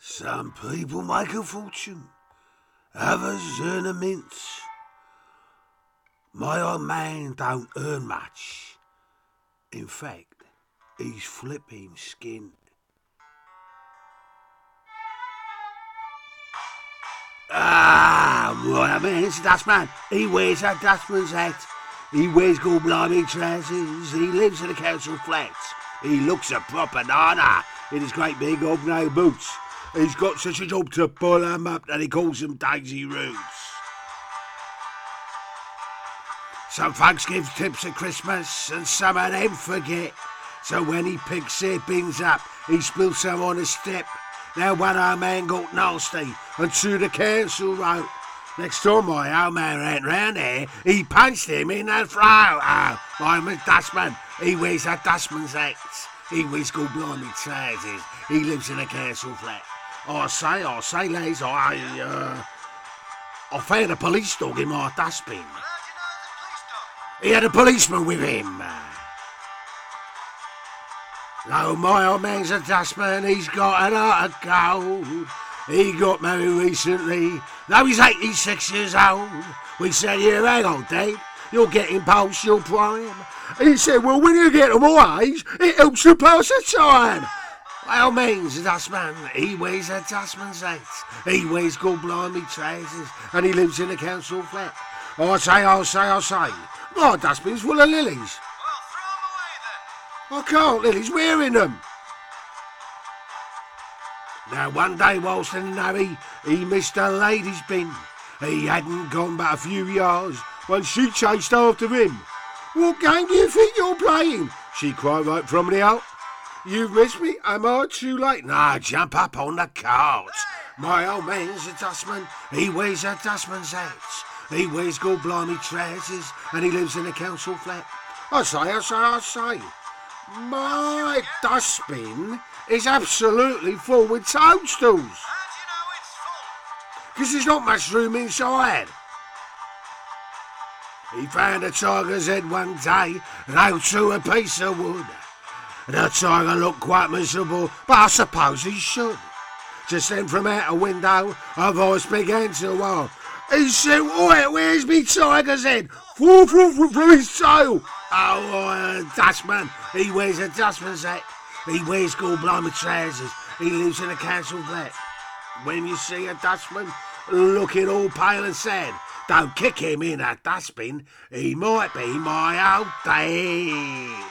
Some people make a fortune, others earn a mint. My old man don't earn much. In fact, he's flipping skin. Ah, my man's a dustman. He wears a dustman's hat. He wears gold-blimey trousers. He lives in a council flat. He looks a proper nana in his great big hobnail boots. He's got such a job to pull 'em up that he calls them daisy roots. Some folks give tips at Christmas and some of them forget. So when he picks their bins up, he spills some on the step. Now one old man got nasty and to the council wrote. Next time my old man ran round there, he punched him in the throat. Oh, I'm a dustman. He wears a dustman's hat. He wears gold blimey trousers. He lives in a council flat. I say, I say, lads, I, uh, I found a police dog in my dustbin. He had a policeman with him. No, my old man's a dustman, he's got an heart of gold. He got married recently, though he's 86 years old. We said, yeah, hang on, Dave, you're getting past your prime. He said, well, when you get to my age, it helps you pass the time. By all means, a dustman, he wears a dustman's hat. He wears gold blimey trousers, and he lives in a council flat. I say, I say, I say, my dustbin's full of lilies. Well, throw 'em away then. I can't, Lily's wearing them. Now, one day whilst in Harry, he missed a lady's bin. He hadn't gone but a few yards when she chased after him. What game do you think you're playing? She cried right from the out. You've missed me. I'm I too late? Nah, jump up on the cart. My old man's a dustman. He wears a dustman's hat. He wears gold blimey trousers and he lives in a council flat. I say, I say, I say. My dustbin is absolutely full with toadstools because there's not much room inside. He found a tiger's head one day nailed to a piece of wood. The tiger looked quite miserable, but I suppose he should. Just then from out a window, a voice began to wail. He said, Oi, where's me tiger's head? Fall from, from, from his tail. Oh, uh, dustman. He wears a dustman's hat. He wears gold blimey trousers. He lives in a council flat. When you see a dustman looking all pale and sad, don't kick him in a dustbin. He might be my old dad.